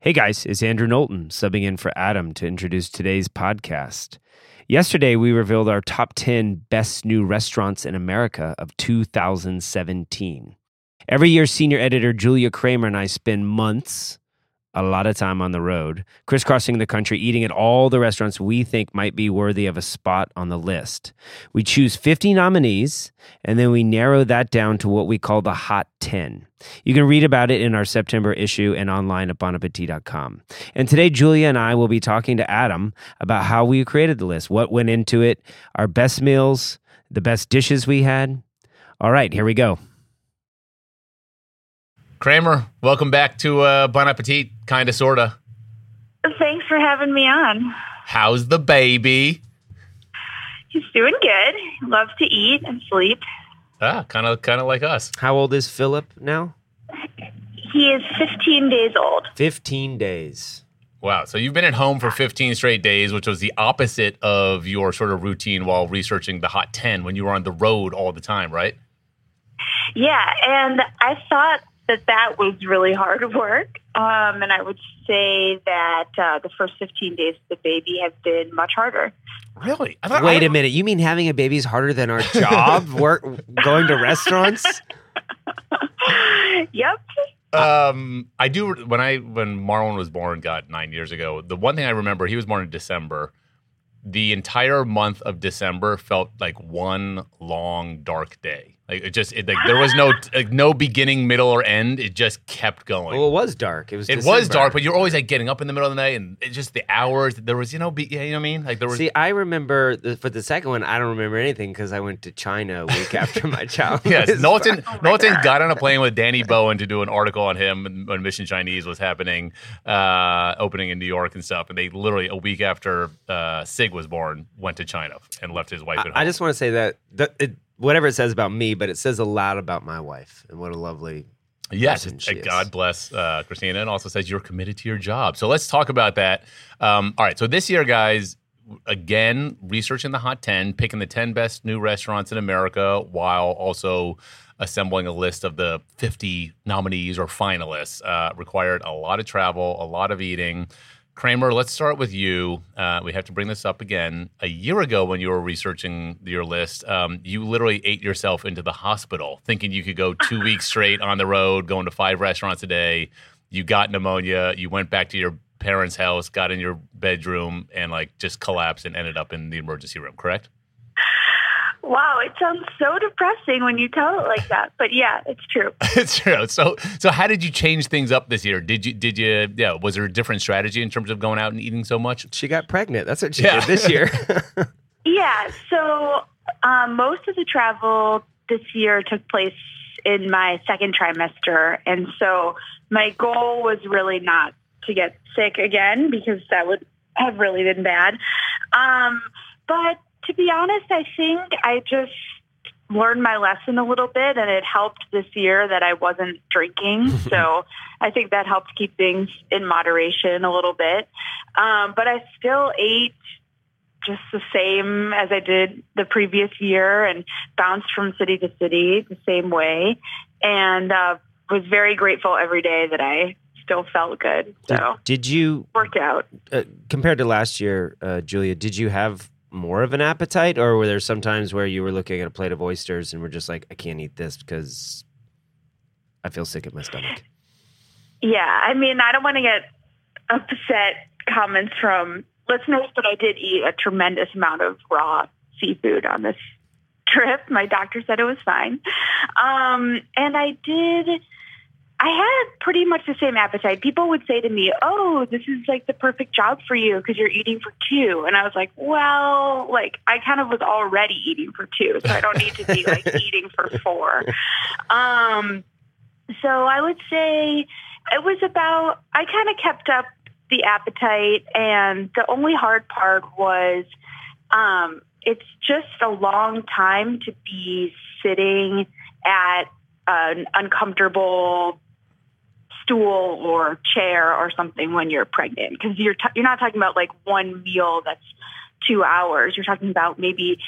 Hey guys, it's Andrew Knowlton subbing in for Adam to introduce today's podcast. Yesterday, we revealed our top 10 best new restaurants in America of 2017. Every year, senior editor Julia Kramer and I spend months a lot of time on the road, crisscrossing the country, eating at all the restaurants we think might be worthy of a spot on the list. We choose 50 nominees, and then we narrow that down to what we call the Hot 10. You can read about it in our September issue and online at bonappetit.com. And today, Julia and I will be talking to Adam about how we created the list, what went into it, our best meals, the best dishes we had. All right, here we go. Kramer, welcome back to uh, Bon Appetit, kind of, sort of. Thanks for having me on. How's the baby? He's doing good. Loves to eat and sleep. Ah, kind of, kind of like us. How old is Philip now? He is 15 days old. 15 days. Wow. So you've been at home for 15 straight days, which was the opposite of your sort of routine while researching the Hot 10 when you were on the road all the time, right? Yeah, and I thought that that was really hard work. Um, and I would say that uh, the first 15 days of the baby have been much harder. Really? I Wait a minute. You mean having a baby is harder than our job? Work, going to restaurants? yep. Um, I do when I when Marlon was born, got nine years ago. The one thing I remember, he was born in December. The entire month of December felt like one long dark day. Like it just, it, like there was no, like, no beginning, middle, or end. It just kept going. Well, it was dark. It was. It December. was dark, but you're always like getting up in the middle of the night, and it's just the hours. There was, you know, be, yeah, you know what I mean? Like there was. See, I remember the, for the second one, I don't remember anything because I went to China a week after my child. yes, Knowlton, oh Knowlton got on a plane with Danny Bowien to do an article on him when Mission Chinese was happening, uh, opening in New York and stuff. And they literally a week after uh, Sig was born went to China and left his wife at I, home. I just want to say that, that it, whatever it says about me, but it says a lot about my wife and what a lovely Yes, God bless uh, Christina, and also says you're committed to your job. So let's talk about that. Um, all right, so this year, guys, again, researching the Hot 10, picking the 10 best new restaurants in America, while also assembling a list of the 50 nominees or finalists. Uh, required a lot of travel, a lot of eating. Kramer, let's start with you. Uh, we have to bring this up again. A year ago, when you were researching your list, um, you literally ate yourself into the hospital, thinking you could go two weeks straight on the road, going to five restaurants a day. You got pneumonia. You went back to your parents' house, got in your bedroom, and like just collapsed and ended up in the emergency room. Correct? Wow, it sounds so depressing when you tell it like that. But yeah, it's true. it's true. So so how did you change things up this year? Did you did you yeah, was there a different strategy in terms of going out and eating so much? She got pregnant. That's what she yeah. did this year. yeah. So um, most of the travel this year took place in my second trimester. And so my goal was really not to get sick again because that would have really been bad. Um, but to be honest, I think I just learned my lesson a little bit and it helped this year that I wasn't drinking. so I think that helped keep things in moderation a little bit. Um, but I still ate just the same as I did the previous year and bounced from city to city the same way. And uh, was very grateful every day that I still felt good. So did, did you work out uh, compared to last year, uh, Julia? Did you have more of an appetite, or were there some times where you were looking at a plate of oysters and were just like, I can't eat this because I feel sick at my stomach? Yeah, I mean, I don't want to get upset comments from listeners, but I did eat a tremendous amount of raw seafood on this trip. My doctor said it was fine. Um, and I did I had pretty much the same appetite. People would say to me, "Oh, this is like the perfect job for you because you're eating for two. And I was like, "Well, like I kind of was already eating for two, so I don't need to be like eating for four. Um, so I would say it was about. I kind of kept up the appetite, and the only hard part was, um, it's just a long time to be sitting at an uncomfortable stool or chair or something when you're pregnant because you're t- you're not talking about like one meal that's two hours. You're talking about maybe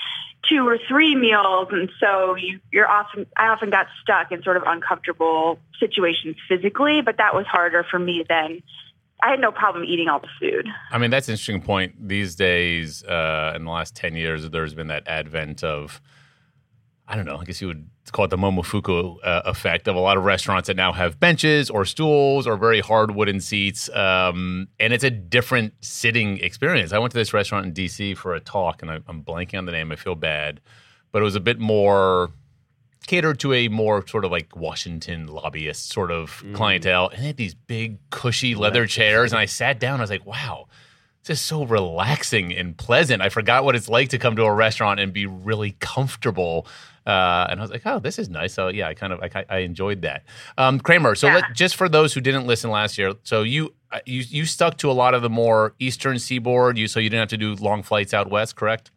two or three meals, and so you, you're often I often got stuck in sort of uncomfortable situations physically, but that was harder for me than I had no problem eating all the food. I mean, that's an interesting point. These days, uh, in the last 10 years, there's been that advent of, I don't know, I guess you would call it the Momofuku uh, effect of a lot of restaurants that now have benches or stools or very hard wooden seats. Um, and it's a different sitting experience. I went to this restaurant in DC for a talk, and I, I'm blanking on the name. I feel bad. But it was a bit more catered to a more sort of like Washington lobbyist sort of mm. clientele. And they had these big, cushy leather chairs. And I sat down. I was like, wow, this is so relaxing and pleasant. I forgot what it's like to come to a restaurant and be really comfortable. Uh, and I was like, oh, this is nice. So yeah, I kind of I, I enjoyed that. Um, Kramer. So yeah. let, just for those who didn't listen last year, so you uh, you you stuck to a lot of the more eastern seaboard. You so you didn't have to do long flights out west, correct?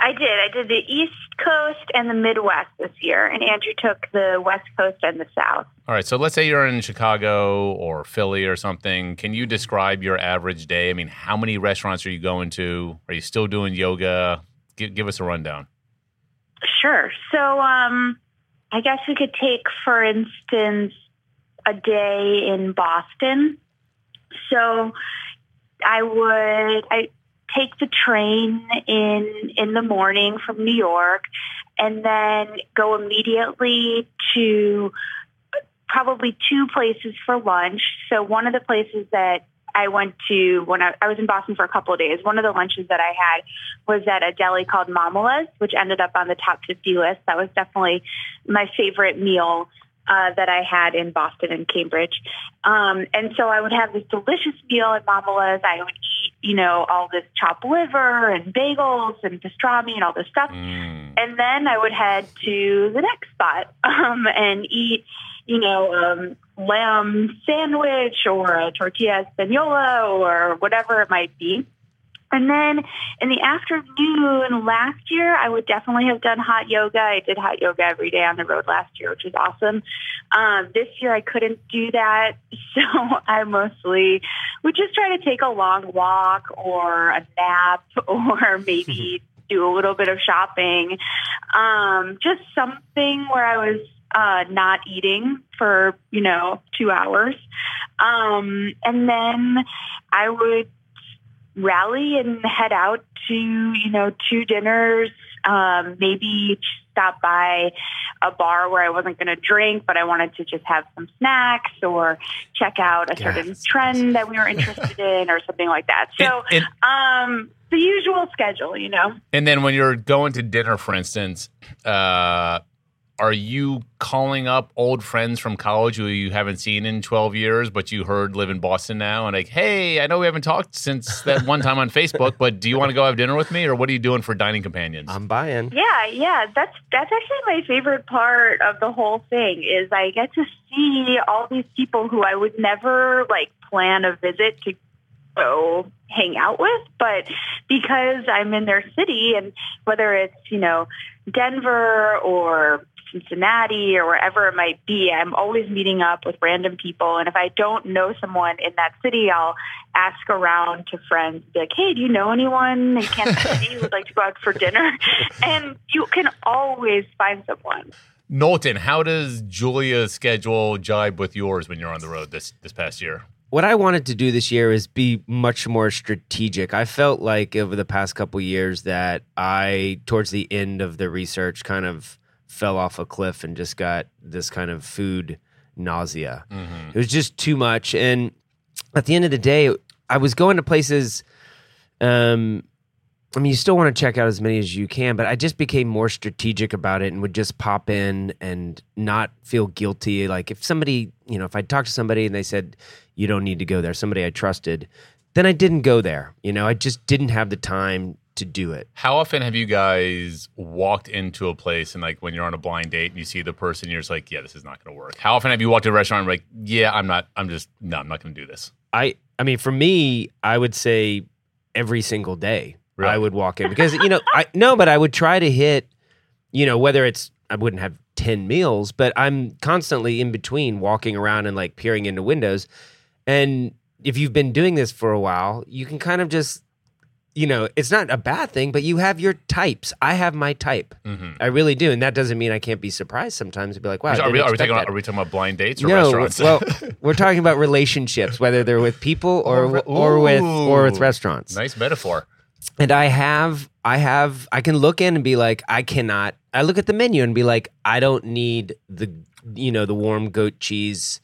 I did. I did the East Coast and the Midwest this year, and Andrew took the West Coast and the South. All right. So let's say you're in Chicago or Philly or something. Can you describe your average day? I mean, how many restaurants are you going to? Are you still doing yoga? Give, give us a rundown. Sure. So um, I guess we could take, for instance, a day in Boston. So I would I take the train in in the morning from New York and then go immediately to probably two places for lunch. So one of the places that I went to when I, I was in Boston for a couple of days. One of the lunches that I had was at a deli called Mamaleh's, which ended up on the top 50 list. That was definitely my favorite meal uh, that I had in Boston and Cambridge. Um, and so I would have this delicious meal at Mamaleh's. I would eat, you know, all this chopped liver and bagels and pastrami and all this stuff. Mm. And then I would head to the next spot um, and eat, you know, um, lamb sandwich or a tortilla española or whatever it might be. And then in the afternoon last year, I would definitely have done hot yoga. I did hot yoga every day on the road last year, which was awesome. Um, this year, I couldn't do that. So I mostly would just try to take a long walk or a nap or maybe do a little bit of shopping. Um, just something where I was uh, not eating for, you know, two hours. Um, and then I would rally and head out to, you know, two dinners, um, maybe stop by a bar where I wasn't going to drink, but I wanted to just have some snacks or check out a certain trend that we were interested in or something like that. So, and, and, um, the usual schedule, you know. And then when you're going to dinner, for instance, uh, are you calling up old friends from college who you haven't seen in 12 years, but you heard live in Boston now? And like, hey, I know we haven't talked since that one time on Facebook, but do you want to go have dinner with me, or what are you doing for dining companions? I'm buying. Yeah, yeah, that's that's actually my favorite part of the whole thing is I get to see all these people who I would never like plan a visit to go hang out with, but because I'm in their city and whether it's, you know, Denver or Cincinnati or wherever it might be, I'm always meeting up with random people. And if I don't know someone in that city, I'll ask around to friends, be like, hey, do you know anyone in Kansas City who would like to go out for dinner? And you can always find someone. Knowlton, how does Julia's schedule jibe with yours when you're on the road this, this past year? what I wanted to do this year is be much more strategic. I felt like over the past couple years that I, towards the end of the research, kind of fell off a cliff and just got this kind of food nausea. Mm-hmm. It was just too much. And at the end of the day, I was going to places. Um, I mean, you still want to check out as many as you can, but I just became more strategic about it and would just pop in and not feel guilty. Like if somebody, you know, if I talked to somebody and they said, you don't need to go there, somebody I trusted, then I didn't go there. You know, I just didn't have the time to do it. How often have you guys walked into a place and like when you're on a blind date and you see the person, you're just like, yeah, this is not going to work. How often have you walked to a restaurant and like, yeah, I'm not, I'm just, no, I'm not going to do this. I, I mean, for me, I would say every single day really? I would walk in because you know, I no, but I would try to hit, you know, whether it's I wouldn't have ten meals, but I'm constantly in between walking around and like peering into windows, and if you've been doing this for a while, you can kind of just you know, it's not a bad thing, but you have your types. I have my type. Mm-hmm. I really do, and that doesn't mean I can't be surprised sometimes to be like, "Wow." Are, we, are we, talking about, are we talking about blind dates or no, restaurants? well, we're talking about relationships, whether they're with people or or, or with or with restaurants. Nice metaphor. And I have, I have, I can look in and be like, I cannot. I look at the menu and be like, I don't need the, you know, the warm goat cheese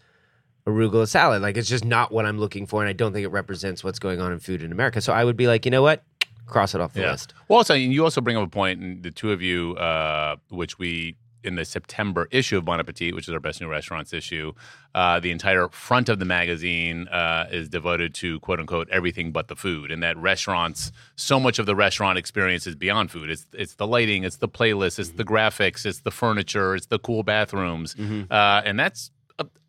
arugula salad. Like it's just not what I'm looking for, and I don't think it represents what's going on in food in America. So I would be like, you know what? Cross it off the yeah. list. Well, also, you also bring up a point, and the two of you, uh, which we in the September issue of Bon Appetit, which is our best new restaurants issue, uh, the entire front of the magazine uh, is devoted to quote unquote everything but the food, and that restaurants, so much of the restaurant experience is beyond food. It's it's the lighting, it's the playlist, it's the graphics, it's the furniture, it's the cool bathrooms, mm-hmm. uh, and that's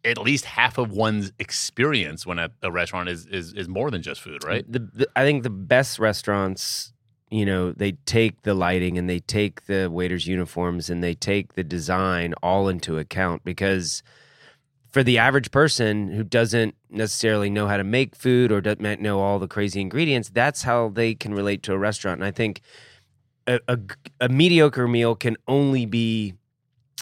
at least half of one's experience when at a restaurant is is is more than just food, right? The, the, I think the best restaurants, you know, they take the lighting and they take the waiters' uniforms and they take the design all into account because for the average person who doesn't necessarily know how to make food or doesn't know all the crazy ingredients, that's how they can relate to a restaurant. And I think a, a, a mediocre meal can only be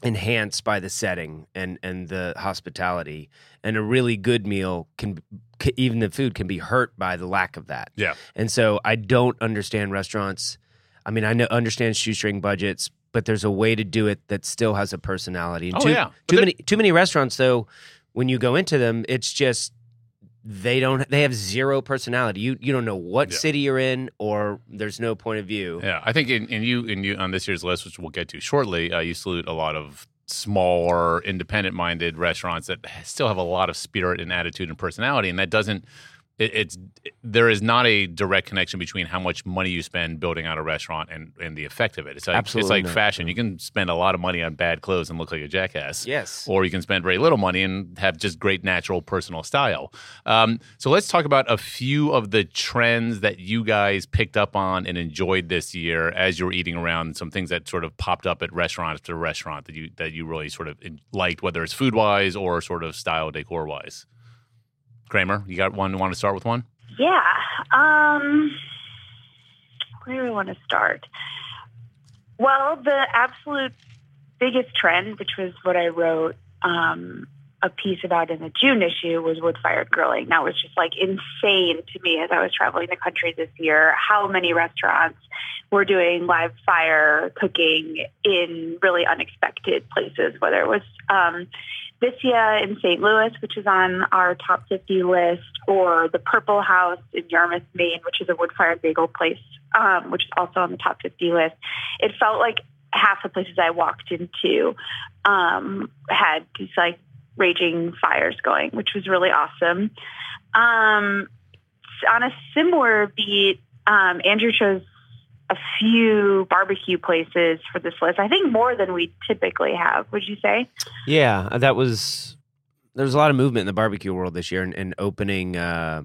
enhanced by the setting and and the hospitality. And a really good meal can, can, even the food can be hurt by the lack of that. Yeah. And so i don't understand restaurants. I mean i know, understand shoestring budgets but there's a way to do it that still has a personality. Oh, too, yeah. too many too many restaurants though when you go into them it's just they don't they have zero personality you you don't know what yeah. city you're in or there's no point of view yeah i think in, in you in you on this year's list which we'll get to shortly uh, you salute a lot of smaller independent minded restaurants that still have a lot of spirit and attitude and personality and that doesn't it, it's there is not a direct connection between how much money you spend building out a restaurant and, and the effect of it. It's like Absolutely it's like not. fashion. You can spend a lot of money on bad clothes and look like a jackass. Yes. Or you can spend very little money and have just great natural personal style. Um, so let's talk about a few of the trends that you guys picked up on and enjoyed this year as you were eating around. Some things that sort of popped up at restaurant after restaurant that you that you really sort of liked, whether it's food wise or sort of style decor wise. Kramer, you got one? You Want to start with one? Yeah. Um, where do we want to start? Well, the absolute biggest trend, which was what I wrote um, a piece about in the June issue, was wood fired grilling. That was just like insane to me as I was traveling the country this year. How many restaurants were doing live fire cooking in really unexpected places, whether it was um, Vicia in St. Louis, which is on our top 50 list, or the Purple House in Yarmouth, Maine, which is a wood-fired bagel place, um, which is also on the top 50 list. It felt like half the places I walked into um, had these like raging fires going, which was really awesome. Um, on a similar beat, um, Andrew chose a few barbecue places for this list. I think more than we typically have. Would you say? Yeah, uh, that was. There was a lot of movement in the barbecue world this year, and, and opening, uh,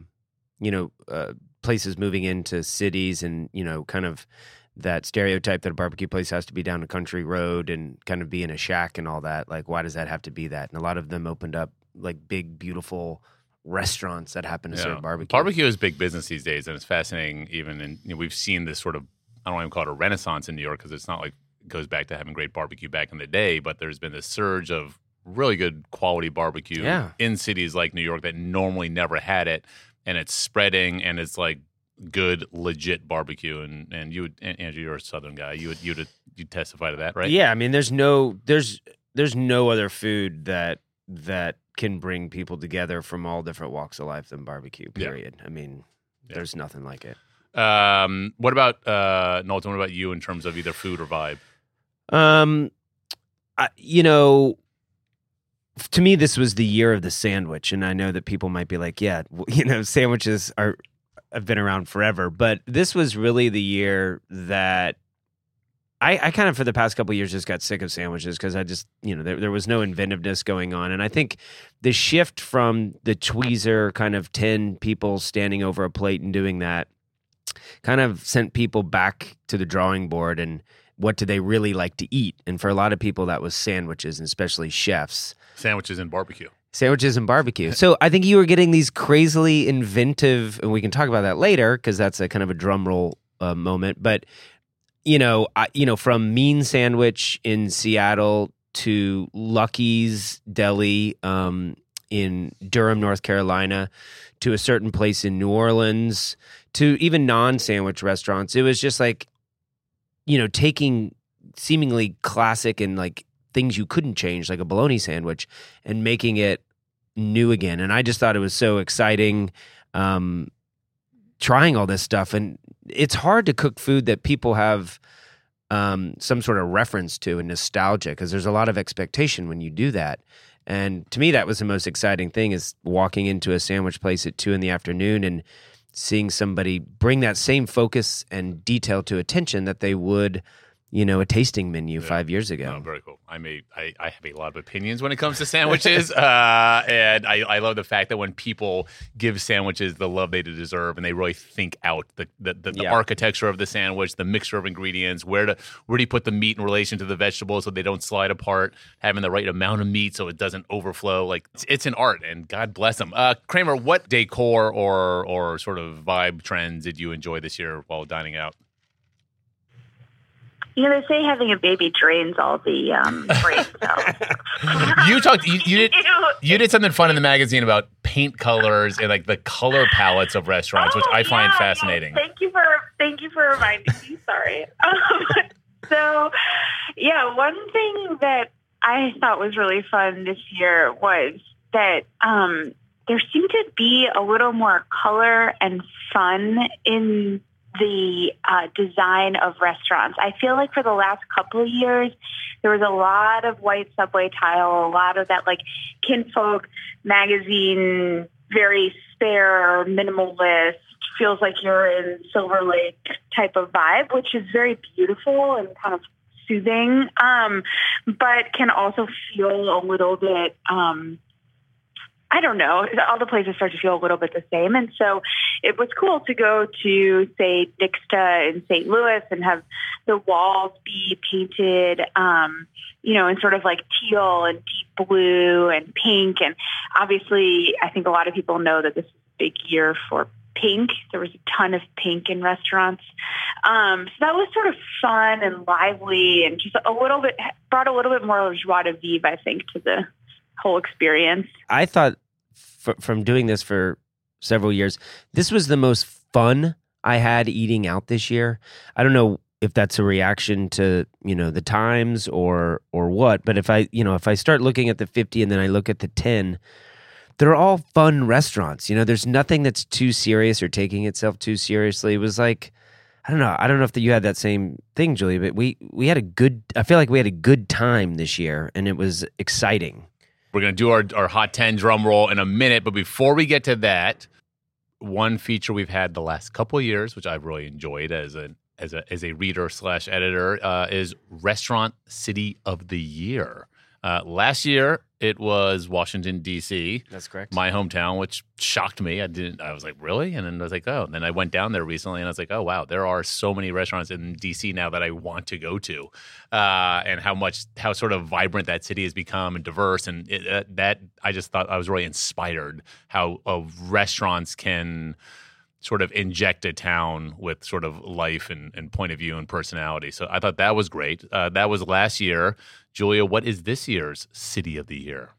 you know, uh, places moving into cities, and you know, kind of that stereotype that a barbecue place has to be down a country road and kind of be in a shack and all that. Like, why does that have to be that? And a lot of them opened up like big, beautiful restaurants that happen to yeah. serve barbecue. Barbecue is big business these days, and it's fascinating. Even and you know, we've seen this sort of I don't even call it a renaissance in New York because it's not like it goes back to having great barbecue back in the day, but there's been this surge of really good quality barbecue yeah. in cities like New York that normally never had it, and it's spreading and it's like good legit barbecue and and you would Andrew you're a southern guy you would you would you testify to that right yeah I mean there's no there's there's no other food that that can bring people together from all different walks of life than barbecue period yeah. I mean yeah. there's nothing like it um, what about uh, Knowlton? What about you in terms of either food or vibe? Um, I, you know, to me, this was the year of the sandwich, and I know that people might be like, "Yeah, you know, sandwiches are have been around forever," but this was really the year that I, I kind of for the past couple years just got sick of sandwiches because I just you know there, there was no inventiveness going on, and I think the shift from the tweezer kind of ten people standing over a plate and doing that kind of sent people back to the drawing board and what do they really like to eat? And for a lot of people, that was sandwiches, and especially chefs. Sandwiches and barbecue. Sandwiches and barbecue. So I think you were getting these crazily inventive, and we can talk about that later because that's a kind of a drum roll uh, moment, but you know, I, you know, from Mean Sandwich in Seattle to Lucky's Deli um, in Durham, North Carolina, to a certain place in New Orleans, to even non-sandwich restaurants. It was just like, you know, taking seemingly classic and like things you couldn't change, like a bologna sandwich, and making it new again. And I just thought it was so exciting. Um, trying all this stuff and it's hard to cook food that people have um, some sort of reference to and nostalgia because there's a lot of expectation when you do that. And to me, that was the most exciting thing is walking into a sandwich place at two in the afternoon and seeing somebody bring that same focus and detail to attention that they would you know, a tasting menu yeah. five years ago. Oh, very cool. I may, I, I have a lot of opinions when it comes to sandwiches, uh, and I, I love the fact that when people give sandwiches the love they deserve, and they really think out the the, the, the yeah. architecture of the sandwich, the mixture of ingredients, where to where do you put the meat in relation to the vegetables so they don't slide apart, having the right amount of meat so it doesn't overflow. Like it's, it's an art, and God bless them. Uh, Kramer, what decor or or sort of vibe trends did you enjoy this year while dining out? You know, they say having a baby drains all the um, brain cells. you talked. You, you did. You did something fun in the magazine about paint colors and like the color palettes of restaurants, oh, which I find yeah, fascinating. Yeah. Thank you for thank you for reminding me. Sorry. Um, so, yeah, one thing that I thought was really fun this year was that um, there seemed to be a little more color and fun in the uh, design of restaurants. I feel like for the last couple of years, there was a lot of white subway tile, a lot of that like Kinfolk magazine, very spare, minimalist, feels like you're in Silver Lake type of vibe, which is very beautiful and kind of soothing, um, but can also feel a little bit um, I don't know, all the places start to feel a little bit the same. And so it was cool to go to, say, Nixta in St. Louis and have the walls be painted, um, you know, in sort of like teal and deep blue and pink. And obviously, I think a lot of people know that this is a big year for pink. There was a ton of pink in restaurants. Um, so that was sort of fun and lively and just a little bit, brought a little bit more joie de vivre, I think, to the whole experience. I thought f- from doing this for several years, this was the most fun I had eating out this year. I don't know if that's a reaction to you know the times or or what, but if I you know if I start looking at the fifty and then I look at the ten. They're all fun restaurants. You know, there's nothing that's too serious or taking itself too seriously. It was like, I don't know. I don't know if you had that same thing, Julie, but we we had a good. I feel like we had a good time this year, and it was exciting. We're going to do our, our Hot 10 drum roll in a minute. But before we get to that, one feature we've had the last couple years, which I've really enjoyed as a as a as a reader slash editor, uh, is Restaurant City of the Year. Uh, last year it was Washington D.C. That's correct. My hometown, which shocked me. I didn't. I was like, really? And then I was like, oh. And then I went down there recently, and I was like, oh wow, there are so many restaurants in D.C. now that I want to go to, uh, and how much how sort of vibrant that city has become and diverse. And it, uh, that I just thought I was really inspired how uh, restaurants can sort of inject a town with sort of life and, and point of view and personality. So I thought that was great. Uh, that was last year. Julia, what is this year's City of the Year?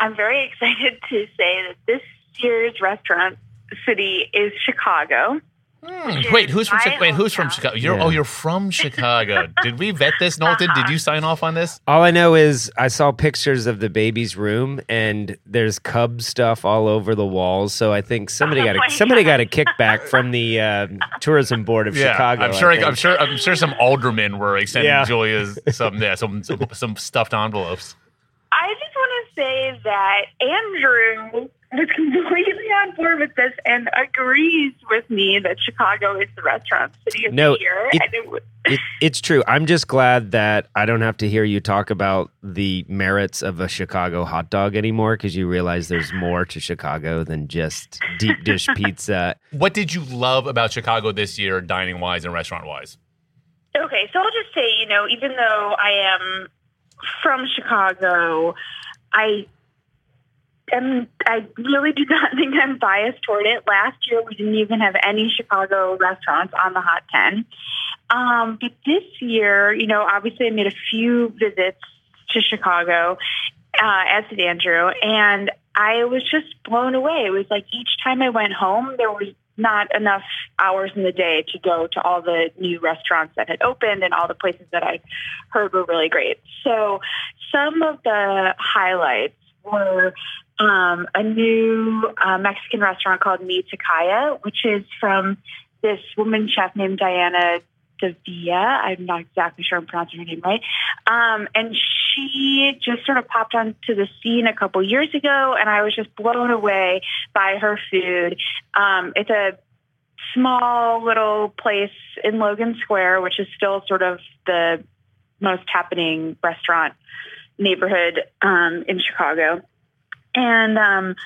I'm very excited to say that this year's restaurant city is Chicago. Hmm. Wait, who's from Chicago? Wait, who's from Chicago? You're, oh, yeah. Oh, you're from Chicago. Did we vet this, Knowlton? Uh-huh. Did you sign off on this? All I know is I saw pictures of the baby's room, and there's Cub stuff all over the walls. So I think somebody oh got a, somebody got a kickback from the uh, tourism board of yeah, Chicago. I'm sure. I'm sure. I'm sure some aldermen were extending yeah. Julia's some yeah some, some some stuffed envelopes. I just want to say that Andrew was completely on board with this and agrees with me that Chicago is the restaurant city of no, the year. It, it, it, it's true. I'm just glad that I don't have to hear you talk about the merits of a Chicago hot dog anymore because you realize there's more to Chicago than just deep dish pizza. What did you love about Chicago this year, dining wise and restaurant wise? Okay, so I'll just say, you know, even though I am from Chicago, I am I really do not think I'm biased toward it. Last year we didn't even have any Chicago restaurants on the Hot Ten. Um, but this year, you know, obviously I made a few visits to Chicago, uh, as did Andrew, and I was just blown away. It was like each time I went home, there was not enough hours in the day to go to all the new restaurants that had opened and all the places that I heard were really great. So some of the highlights were um, a new uh, Mexican restaurant called Mi Tocaya, which is from this woman chef named Diana Davia. I'm not exactly sure I'm pronouncing her name right. Um, and she just sort of popped onto the scene a couple years ago, and I was just blown away by her food. Um, it's a small little place in Logan Square, which is still sort of the most happening restaurant neighborhood um, in Chicago. And um,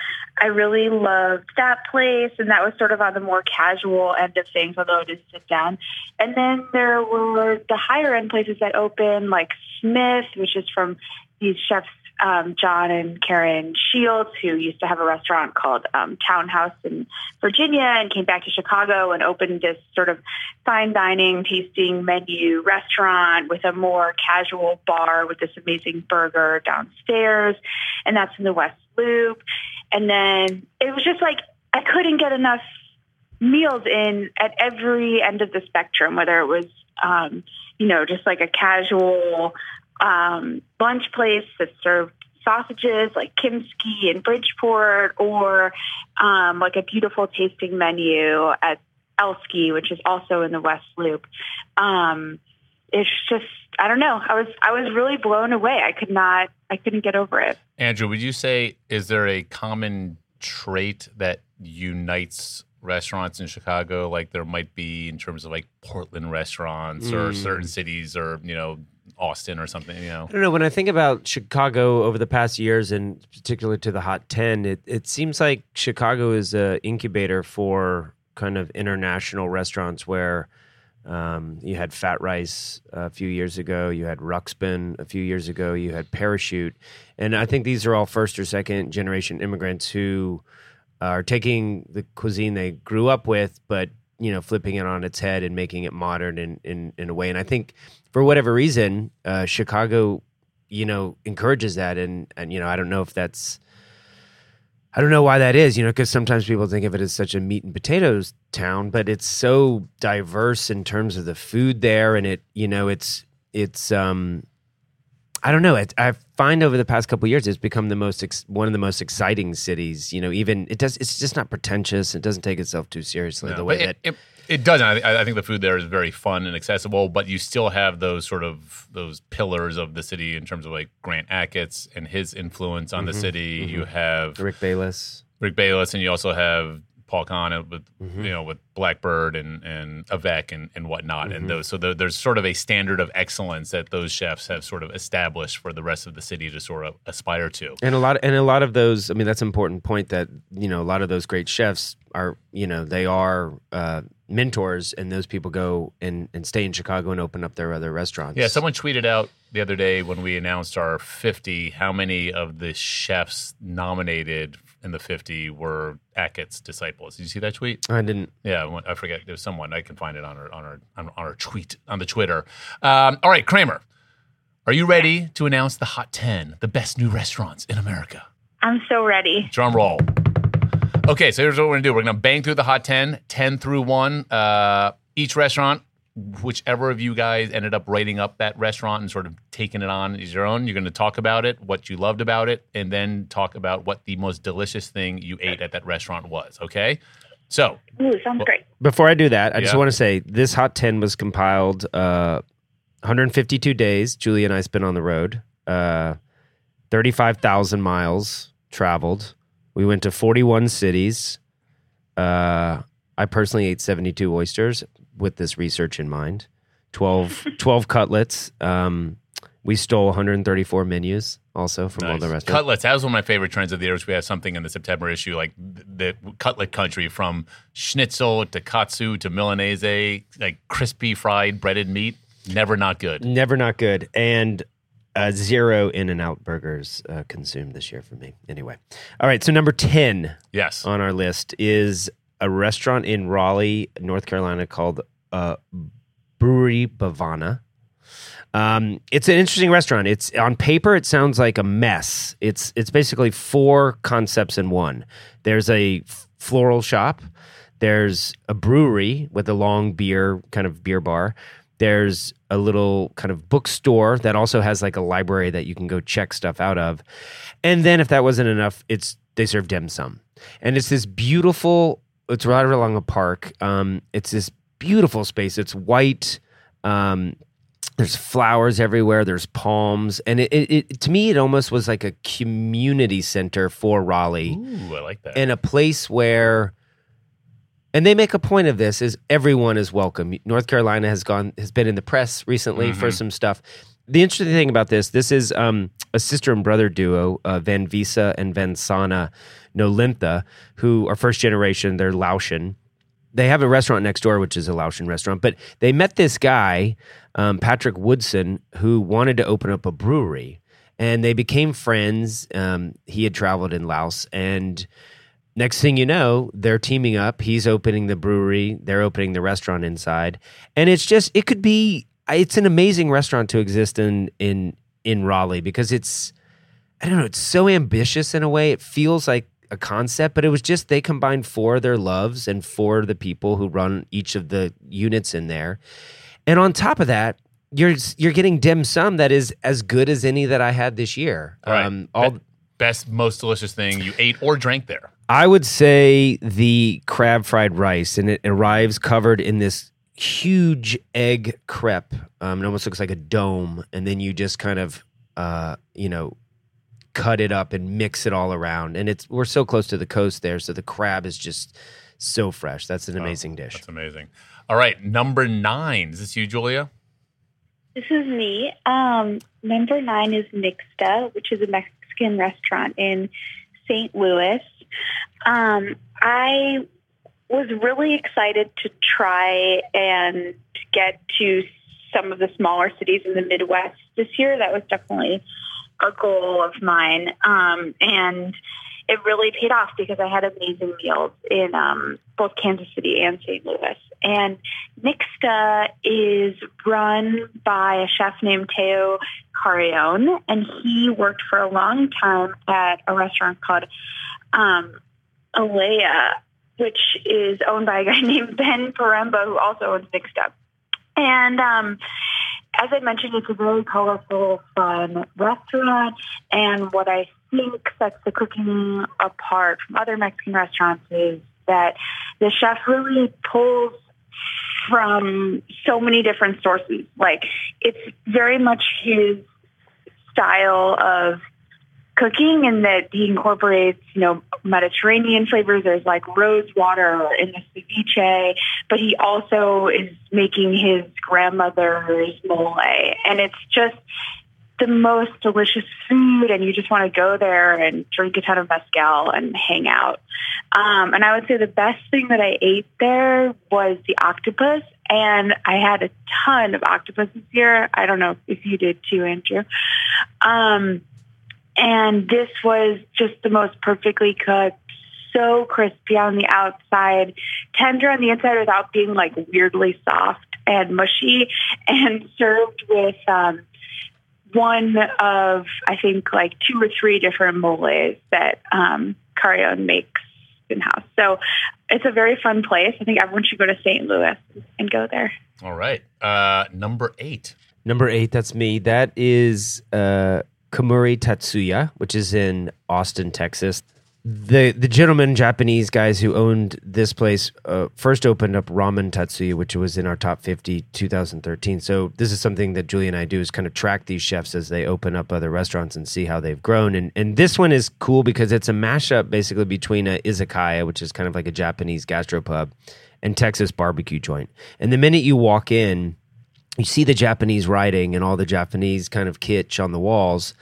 I really loved that place, and that was sort of on the more casual end of things, although it is sit down. And then there were the higher end places that opened, like Smyth, which is from these chefs um, John and Karen Shields, who used to have a restaurant called um, Townhouse in Virginia and came back to Chicago and opened this sort of fine dining tasting menu restaurant with a more casual bar with this amazing burger downstairs. And that's in the West Loop. And then it was just like I couldn't get enough meals in at every end of the spectrum, whether it was, um, you know, just like a casual um, lunch place that served sausages like Kimski in Bridgeport, or um, like a beautiful tasting menu at Elske, which is also in the West Loop. Um, it's just I don't know. I was I was really blown away. I could not I couldn't get over it. Andrew, would you say is there a common trait that unites restaurants in Chicago like there might be in terms of like Portland restaurants mm. or certain cities or you know Austin or something, you know. I don't know. When I think about Chicago over the past years, and particularly to the Hot Ten, it it seems like Chicago is an incubator for kind of international restaurants where. Um, you had Fat Rice a few years ago. You had Ruxbin a few years ago. You had Parachute, and I think these are all first or second generation immigrants who are taking the cuisine they grew up with, but you know, flipping it on its head and making it modern in in, in a way. And I think for whatever reason, uh, Chicago, you know, encourages that. And and you know, I don't know if that's I don't know why that is, you know, because sometimes people think of it as such a meat and potatoes town, but it's so diverse in terms of the food there, and it, you know, it's it's um I don't know. It, I find over the past couple years, it's become the most ex- one of the most exciting cities. You know, even it does. It's just not pretentious. It doesn't take itself too seriously. No, the way it, that it, it doesn't. I, I, think the food there is very fun and accessible, but you still have those sort of those pillars of the city in terms of like Grant Achatz and his influence on mm-hmm, the city. Mm-hmm. You have Rick Bayless, Rick Bayless, and you also have Paul Kahan with mm-hmm. you know with Blackbird and and Avec and and whatnot, mm-hmm. and those so the, there's sort of a standard of excellence that those chefs have sort of established for the rest of the city to sort of aspire to. And a lot of, and a lot of those, I mean, that's an important point that you know a lot of those great chefs are you know they are. Uh, mentors and those people go and, and stay in Chicago and open up their other restaurants. Yeah, someone tweeted out the other day when we announced our 50 how many of the chefs nominated in the 50 were Achatz disciples. Did you see that tweet? I didn't. Yeah, I forget. There's someone I can find it on our on our on our tweet on the Twitter. Um, all right, Kramer, are you ready to announce the hot 10, the best new restaurants in America? I'm so ready. Drum roll. Okay, so here's what we're gonna do. We're gonna bang through the hot 10, 10 through one. Uh, each restaurant whichever of you guys ended up writing up that restaurant and sort of taking it on as your own, you're going to talk about it, what you loved about it, and then talk about what the most delicious thing you ate at that restaurant was. Okay. So, Ooh, sounds well, great. Before I do that, I yeah. just want to say this Hot 10 was compiled uh, 152 days. Julie and I spent on the road, uh, 35,000 miles traveled. We went to 41 cities. Uh, I personally ate 72 oysters with this research in mind. 12, 12 cutlets. Um, we stole 134 menus also from nice. all the restaurants. Cutlets. That was one of my favorite trends of the year. Which we have something in the September issue, like the cutlet country, from schnitzel to katsu to milanese, like crispy fried breaded meat. Never not good. Never not good. And uh, zero In-N-Out burgers uh, consumed this year for me. Anyway, all right. So number ten, yes, on our list is a restaurant in Raleigh, North Carolina called uh, Brewery Bhavana. Um, it's an interesting restaurant. It's on paper, it sounds like a mess. It's it's basically four concepts in one. There's a floral shop. There's a brewery with a long beer kind of beer bar. There's a little kind of bookstore that also has like a library that you can go check stuff out of. And then if that wasn't enough, it's they serve dim sum. And it's this beautiful it's right along a park. Um, it's this beautiful space. It's white. Um, there's flowers everywhere. There's palms, and it, it, it, to me it almost was like a community center for Raleigh. Ooh, I like that. And a place where and they make a point of this is everyone is welcome. North Carolina has gone has been in the press recently mm-hmm. for some stuff. The interesting thing about this, this is um, a sister and brother duo, uh, Vanvisa and Van Vansana Nolintha, who are first generation. They're Laotian. They have a restaurant next door, which is a Laotian restaurant. But they met this guy, um, Patrick Woodson, who wanted to open up a brewery, and they became friends. Um, he had traveled in Laos, and next thing you know, they're teaming up. He's opening the brewery, they're opening the restaurant inside. And it's just it could be it's an amazing restaurant to exist in in in Raleigh because it's I don't know, it's so ambitious in a way. It feels like a concept, but it was just they combined four of their loves and four of the people who run each of the units in there. And on top of that, you're you're getting dim sum that is as good as any that I had this year. Right. Um, all Be- best, most delicious thing you ate or drank there. I would say the crab fried rice, and it arrives covered in this huge egg crepe. Um, it almost looks like a dome, and then you just kind of, uh, you know, cut it up and mix it all around. And it's we're so close to the coast there, so the crab is just so fresh. That's an oh, amazing oh, dish. That's amazing. All right, number nine. Is this you, Julia? This is me. Um, number nine is Nixta, which is a Mexican restaurant in St. Louis. Um, I was really excited to try and get to some of the smaller cities in the Midwest this year. That was definitely a goal of mine. Um, and it really paid off because I had amazing meals in um, both Kansas City and St. Louis. And Nixta is run by a chef named Teo Carreón, and he worked for a long time at a restaurant called um, Elaia, which is owned by a guy named Ben Poremba, who also owns Nixta. And um, as I mentioned, it's a very colorful, fun restaurant. And what I think sets the cooking apart from other Mexican restaurants is that the chef really pulls from so many different sources. Like, it's very much his style of cooking and that he incorporates, you know, Mediterranean flavors. There's like rose water in the ceviche, but he also is making his grandmother's mole. And it's just the most delicious food and you just want to go there and drink a ton of mezcal and hang out. Um, and I would say the best thing that I ate there was the octopus. And I had a ton of octopus year. I don't know if you did too, Andrew. Um, and this was just the most perfectly cooked, so crispy on the outside, tender on the inside without being like weirdly soft and mushy, and served with um, one of, I think, like two or three different moles that um, Carreón makes in house. So it's a very fun place. I think everyone should go to St. Louis and go there. All right. Uh, number eight. Number eight, that's me. That is uh, Kemuri Tatsuya, which is in Austin, Texas. The the gentleman Japanese guys who owned this place uh, first opened up Ramen Tatsuya, which was in our top 50 2013. So this is something that Julie and I do is kind of track these chefs as they open up other restaurants and see how they've grown. And and this one is cool because it's a mashup basically between a izakaya, which is kind of like a Japanese gastropub, and Texas barbecue joint. And the minute you walk in, you see the Japanese writing and all the Japanese kind of kitsch on the walls,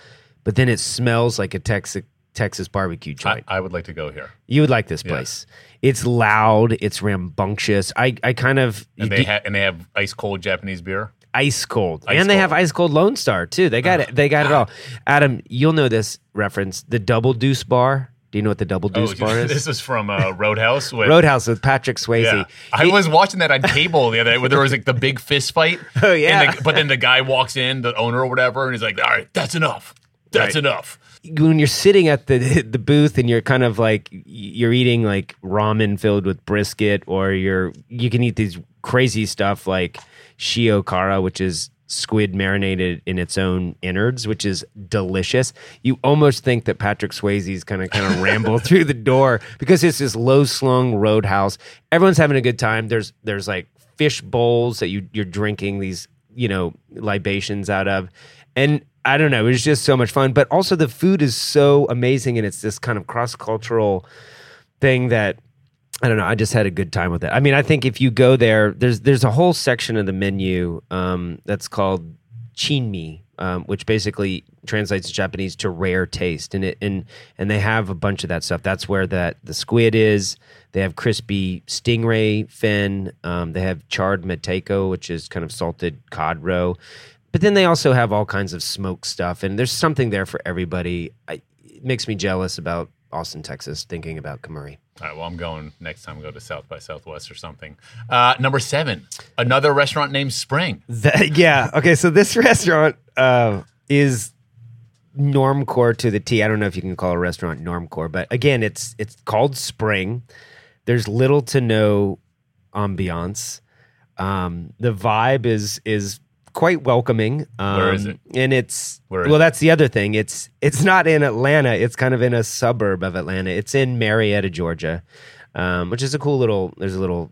but then it smells like a Texas Texas barbecue joint. I, I, would like to go here. You would like this place. Yeah. It's loud. It's rambunctious. I, I kind of and they have and they have ice cold Japanese beer. ice cold, ice and they cold. have ice cold Lone Star too. They got uh, it. They got it all. Adam, you'll know this reference: the Double Deuce Bar. Do you know what the Double Deuce oh, Bar is? This is from uh, Roadhouse. With, Roadhouse with Patrick Swayze. Yeah. I was watching that on cable the other day where there was like the big fist fight. Oh yeah. The, but then the guy walks in, the owner or whatever, and he's like, "All right, that's enough. That's right. enough." When you're sitting at the the booth and you're kind of like you're eating like ramen filled with brisket, or you're you can eat these crazy stuff like shiokara, which is squid marinated in its own innards, which is delicious. You almost think that Patrick Swayze's kind of kind of ramble through the door because it's this low slung roadhouse. Everyone's having a good time. There's there's like fish bowls that you you're drinking these you know libations out of, and I don't know. It was just so much fun, but also the food is so amazing, and it's this kind of cross cultural thing that I don't know. I just had a good time with it. I mean, I think if you go there, there's there's a whole section of the menu um, that's called chinmi, um, which basically translates Japanese to rare taste, and it and and they have a bunch of that stuff. That's where that the squid is. They have crispy stingray fin. Um, they have charred mentaiko, which is kind of salted cod roe. But then they also have all kinds of smoked stuff, and there's something there for everybody. I, it makes me jealous about Austin, Texas, thinking about Kemuri. All right. Well, I'm going next time. Go to South by Southwest or something. Uh, number seven, another restaurant named Spring. Yeah. Okay. So this restaurant uh, is normcore to the T. I don't know if you can call a restaurant normcore, but again, it's it's called Spring. There's little to no ambiance. Um, the vibe is is quite welcoming. Um, Where is it? And it's well, it? that's the other thing. It's it's not in Atlanta. It's kind of in a suburb of Atlanta. It's in Marietta, Georgia, um, which is a cool little. There's a little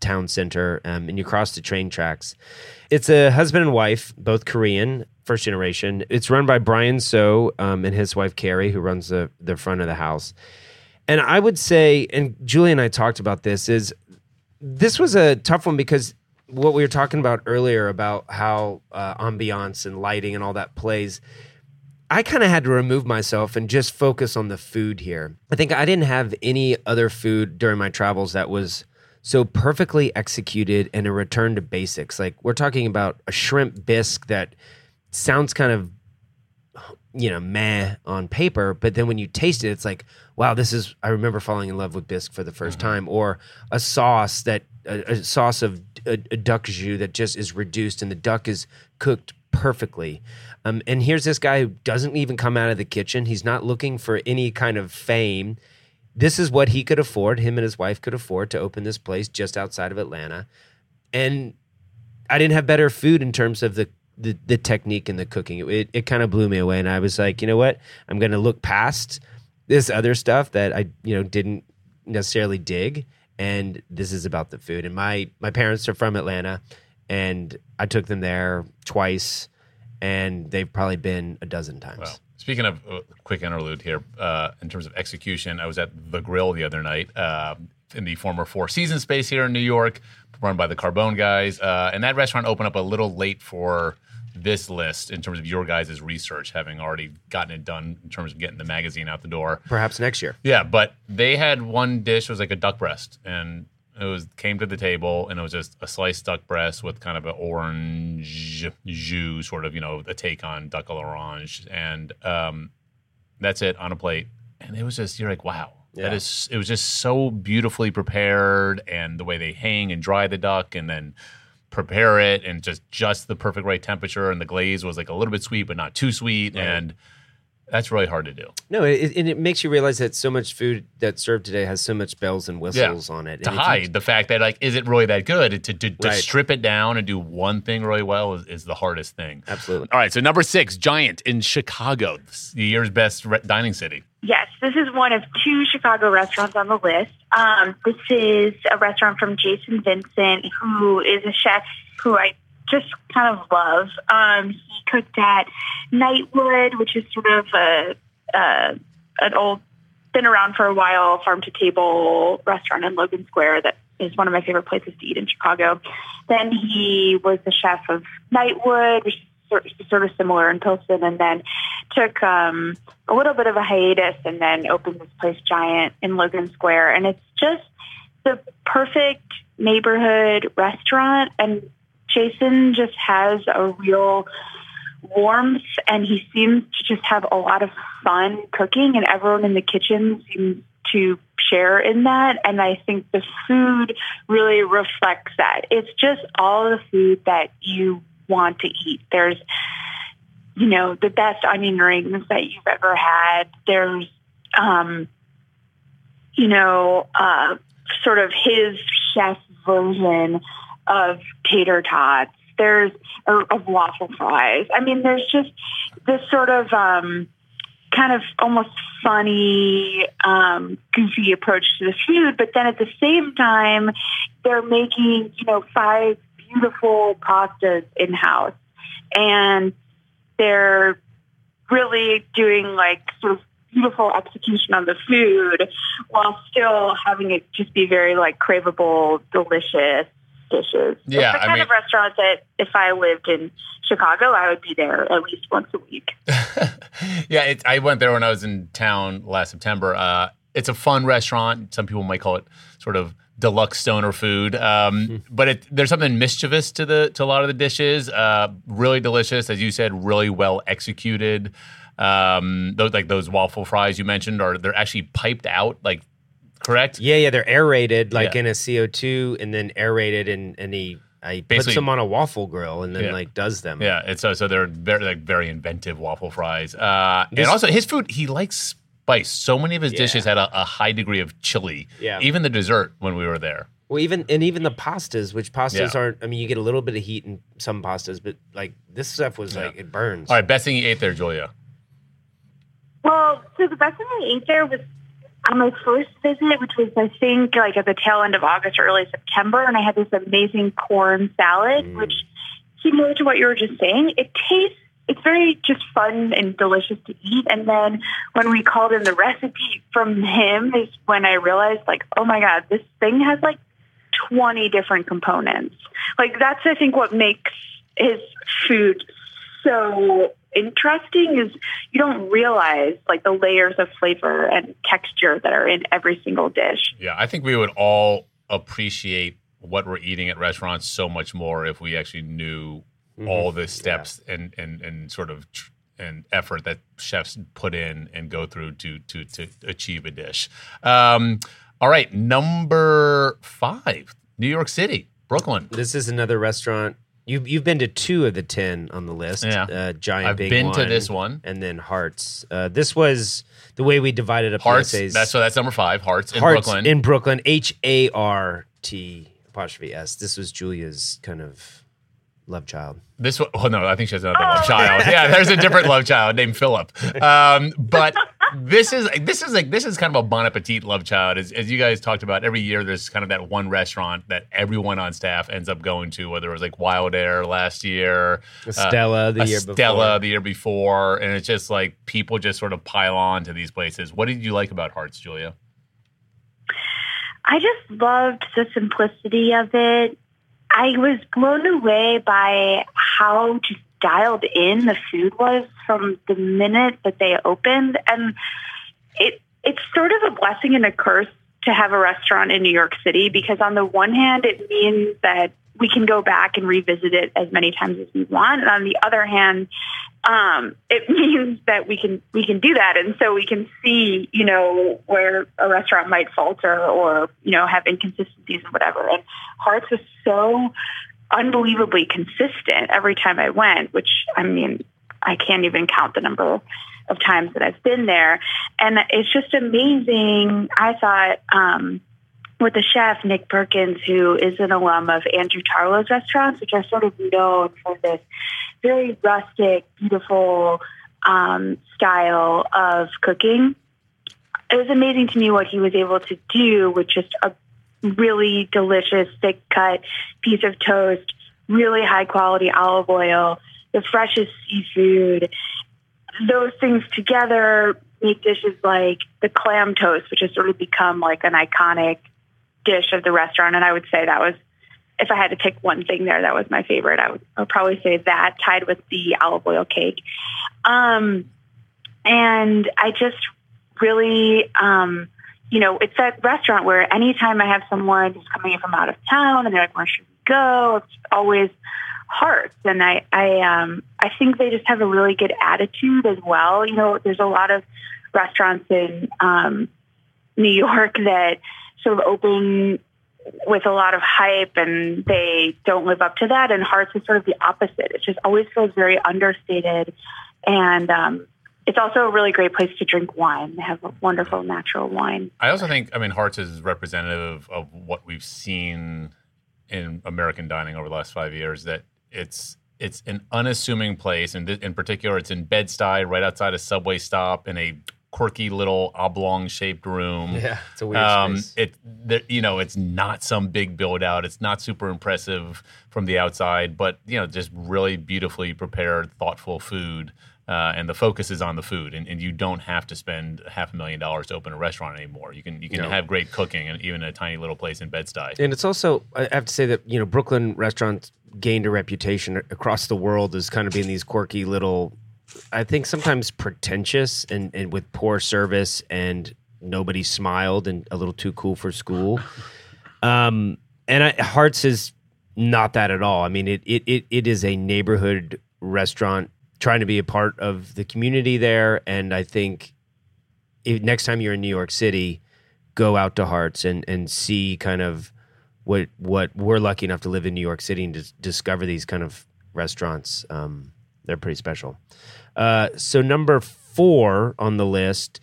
town center, um, and you cross the train tracks. It's a husband and wife, both Korean, first generation. It's run by Brian So um, and his wife Carrie, who runs the the front of the house. And I would say, and Julie and I talked about this, is this was a tough one because what we were talking about earlier about how uh, ambiance and lighting and all that plays. I kind of had to remove myself and just focus on the food here. I think I didn't have any other food during my travels that was so perfectly executed and a return to basics. Like we're talking about a shrimp bisque that sounds kind of you know meh on paper, but then when you taste it, it's like wow, this is. I remember falling in love with bisque for the 1st mm-hmm. time, or a sauce that a, a sauce of a, a, duck jus that just is reduced and the duck is cooked perfectly. Um, and here's this guy who doesn't even come out of the kitchen. He's not looking for any kind of fame. This is what he could afford. Him and his wife could afford to open this place just outside of Atlanta. And I didn't have better food in terms of the the, the technique and the cooking. It, it, it kind of blew me away, and I was like, you know what? I'm going to look past this other stuff that I you know didn't necessarily dig and this is about the food. And my my parents are from Atlanta, and I took them there twice, and they've probably been a dozen times. Well, speaking of uh, quick interlude here, uh, in terms of execution, I was at the Grill the other night uh, in the former Four Seasons space here in New York, run by the Carbone guys, uh, and that restaurant opened up a little late for this list in terms of your guys' research, having already gotten it done in terms of getting the magazine out the door. Perhaps next year. Yeah, but they had one dish was like a duck breast, and it was came to the table, and it was just a sliced duck breast with kind of an orange jus, sort of you know a take on duck à l'orange, and um, that's it on a plate, and it was just you're like wow. Yeah. That is, it was just so beautifully prepared, and the way they hang and dry the duck, and then prepare it and just just the perfect right temperature and the glaze was like a little bit sweet but not too sweet right. and that's really hard to do. No, it, and it makes you realize that so much food that's served today has so much bells and whistles yeah. on it. To hide the fact that like, is it really that good? To, to, to right. strip it down and do one thing really well is, is, the hardest thing. Absolutely. All right, so number six, Giant in Chicago, the year's best re- dining city. Yes, this is one of two Chicago restaurants on the list. Um, this is a restaurant from Jason Vincent, who is a chef who I just kind of love. Um, he cooked at Nightwood, which is sort of a, an old, been around for a while, farm to table restaurant in Logan Square that is one of my favorite places to eat in Chicago. Then he was the chef of Nightwood, which is sort of similar in Pilsen, and then took um, a little bit of a hiatus and then opened this place Giant in Logan Square. And it's just the perfect neighborhood restaurant and Jason just has a real warmth and he seems to just have a lot of fun cooking and everyone in the kitchen seems to share in that and I think the food really reflects that. It's just all the food that you want to eat. There's you know, the best onion rings that you've ever had. There's um you know, uh sort of his chef version of tater tots. There's of waffle fries. I mean, there's just this sort of um, kind of almost funny, um, goofy approach to the food. But then at the same time, they're making you know five beautiful pastas in house, and they're really doing like sort of beautiful execution on the food while still having it just be very like craveable, delicious dishes. Yeah, it's the kind I mean, of restaurant that if I lived in Chicago, I would be there at least once a week. yeah, it, I went there when I was in town last September. Uh, it's a fun restaurant. Some people might call it sort of deluxe stoner food, um, mm. but it, there's something mischievous to the to a lot of the dishes. Uh, really delicious, as you said, really well executed. Um, those like those waffle fries you mentioned are they're actually piped out like correct? Yeah, yeah, they're aerated like yeah. in a CO two, and then aerated, and and he he puts them on a waffle grill and then yeah. like does them. Yeah, it's so so they're very like very inventive waffle fries. Uh, this, and also his food, he likes spice. So many of his yeah. dishes had a, a, high degree of chili. Yeah, even the dessert when we were there. Well, even and even the pastas, which pastas yeah. aren't. I mean, you get a little bit of heat in some pastas, but like this stuff was like it burns. All right, best thing you ate there, Julia. Well, so the best thing I ate there was on my first visit, which was I think like at the tail end of August or early September, and I had this amazing corn salad, mm. which similar to what you were just saying, it tastes it's very just fun and delicious to eat. And then when we called in the recipe from him is when I realized like, oh my God, this thing has like 20 different components. Like that's, I think, what makes his food so interesting is you don't realize like the layers of flavor and texture that are in every single dish. Yeah, I think we would all appreciate what we're eating at restaurants so much more if we actually knew mm-hmm. all the steps yeah. and, and and sort of tr- and effort that chefs put in and go through to to to achieve a dish. Um, all right, number five, New York City, Brooklyn. This is another restaurant You've you've been to two of the ten on the list. Yeah, uh, giant. I've big been one, to this one, and then Hart's. Uh, this was the way we divided up Hart's. Essays. That's so that's number five. Hart's in Hart's Brooklyn. In Brooklyn, H A R T apostrophe S. This was Julia's kind of love child. This one, oh no, I think she has another oh. love child. Yeah, there's a different love child named Philip. Um, but this is this is like this is kind of a bon appetit love child. As, as you guys talked about, every year there's kind of that one restaurant that everyone on staff ends up going to. Whether it was like Wildair last year, Estela uh, the year Estela before. the year before, and it's just like people just sort of pile on to these places. What did you like about Hart's, Julia? I just loved the simplicity of it. I was blown away by how just dialed in the food was from the minute that they opened. And it it's sort of a blessing and a curse to have a restaurant in New York City because on the one hand it means that we can go back and revisit it as many times as we want. And on the other hand, um, it means that we can we can do that, and so we can see, you know, where a restaurant might falter or you know have inconsistencies and whatever. And Hart's was so unbelievably consistent every time I went, which I mean, I can't even count the number of times that I've been there, and it's just amazing. I thought. Um, with the chef Nick Perkins, who is an alum of Andrew Tarlow's restaurants, which are sort of known for this very rustic, beautiful um, style of cooking. It was amazing to me what he was able to do with just a really delicious, thick cut piece of toast, really high quality olive oil, the freshest seafood. Those things together make dishes like the clam toast, which has sort of become like an iconic dish of the restaurant. And I would say that was if I had to pick one thing there, that was my favorite. I would, I would probably say that tied with the olive oil cake. Um, and I just really, um, you know, it's that restaurant where anytime I have someone who's coming in from out of town and they're like, where should we go. It's always Hart's, and I I um I think they just have a really good attitude as well. You know, there's a lot of restaurants in um, New York that sort of open with a lot of hype and they don't live up to that. And Hart's is sort of the opposite. It just always feels very understated. And um, it's also a really great place to drink wine. They have a wonderful natural wine. I also think, I mean, Hart's is representative of what we've seen in American dining over the last five years. That it's it's an unassuming place, and in particular, it's in Bed Stuy, right outside a subway stop, in a quirky little oblong shaped room. Yeah, it's a weird um, space. It, the, you know, it's not some big build out. It's not super impressive from the outside, but you know, just really beautifully prepared, thoughtful food. Uh, and the focus is on the food, and, and you don't have to spend half a million dollars to open a restaurant anymore. You can you can no. have great cooking, and even a tiny little place in Bed Stuy. And it's also I have to say that you know Brooklyn restaurants gained a reputation across the world as kind of being these quirky little, I think sometimes pretentious and, and with poor service and nobody smiled and a little too cool for school. Um, and I, Hart's is not that at all. I mean, it, it, it, it is a neighborhood restaurant trying to be a part of the community there. And I think if, next time you're in New York City, go out to Hart's and, and see kind of what what we're lucky enough to live in New York City and to discover these kind of restaurants. Um, they're pretty special. Uh, so number four on the list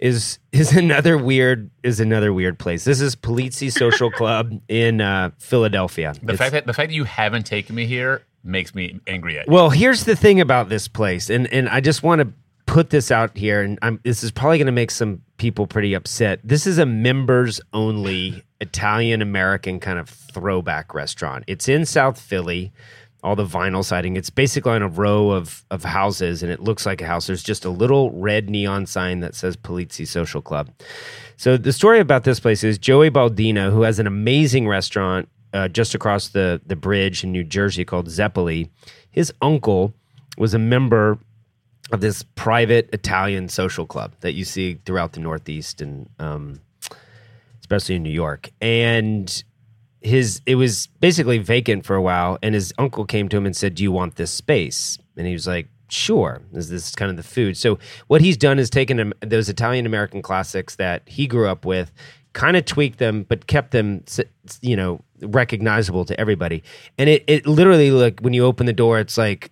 is is another weird is another weird place. This is Palizzi Social Club in uh, Philadelphia. The it's, fact that the fact that you haven't taken me here makes me angry at you. Well, here's the thing about this place, and and I just want to put this out here, and I'm, this is probably going to make some people pretty upset. This is a members only Italian American kind of throwback restaurant. It's in South Philly. All the vinyl siding. It's basically on a row of of houses, and it looks like a house. There's just a little red neon sign that says Palizzi Social Club. So the story about this place is Joey Baldino, who has an amazing restaurant uh, just across the the bridge in New Jersey called Zeppoli. His uncle was a member of this private Italian social club that you see throughout the Northeast and um, especially in New York. And his it was basically vacant for a while, and his uncle came to him and said, "Do you want this space?" And he was like, "Sure." Is this kind of the food? So what he's done is taken those Italian American classics that he grew up with, kind of tweaked them, but kept them, you know, recognizable to everybody. And it it literally like when you open the door, it's like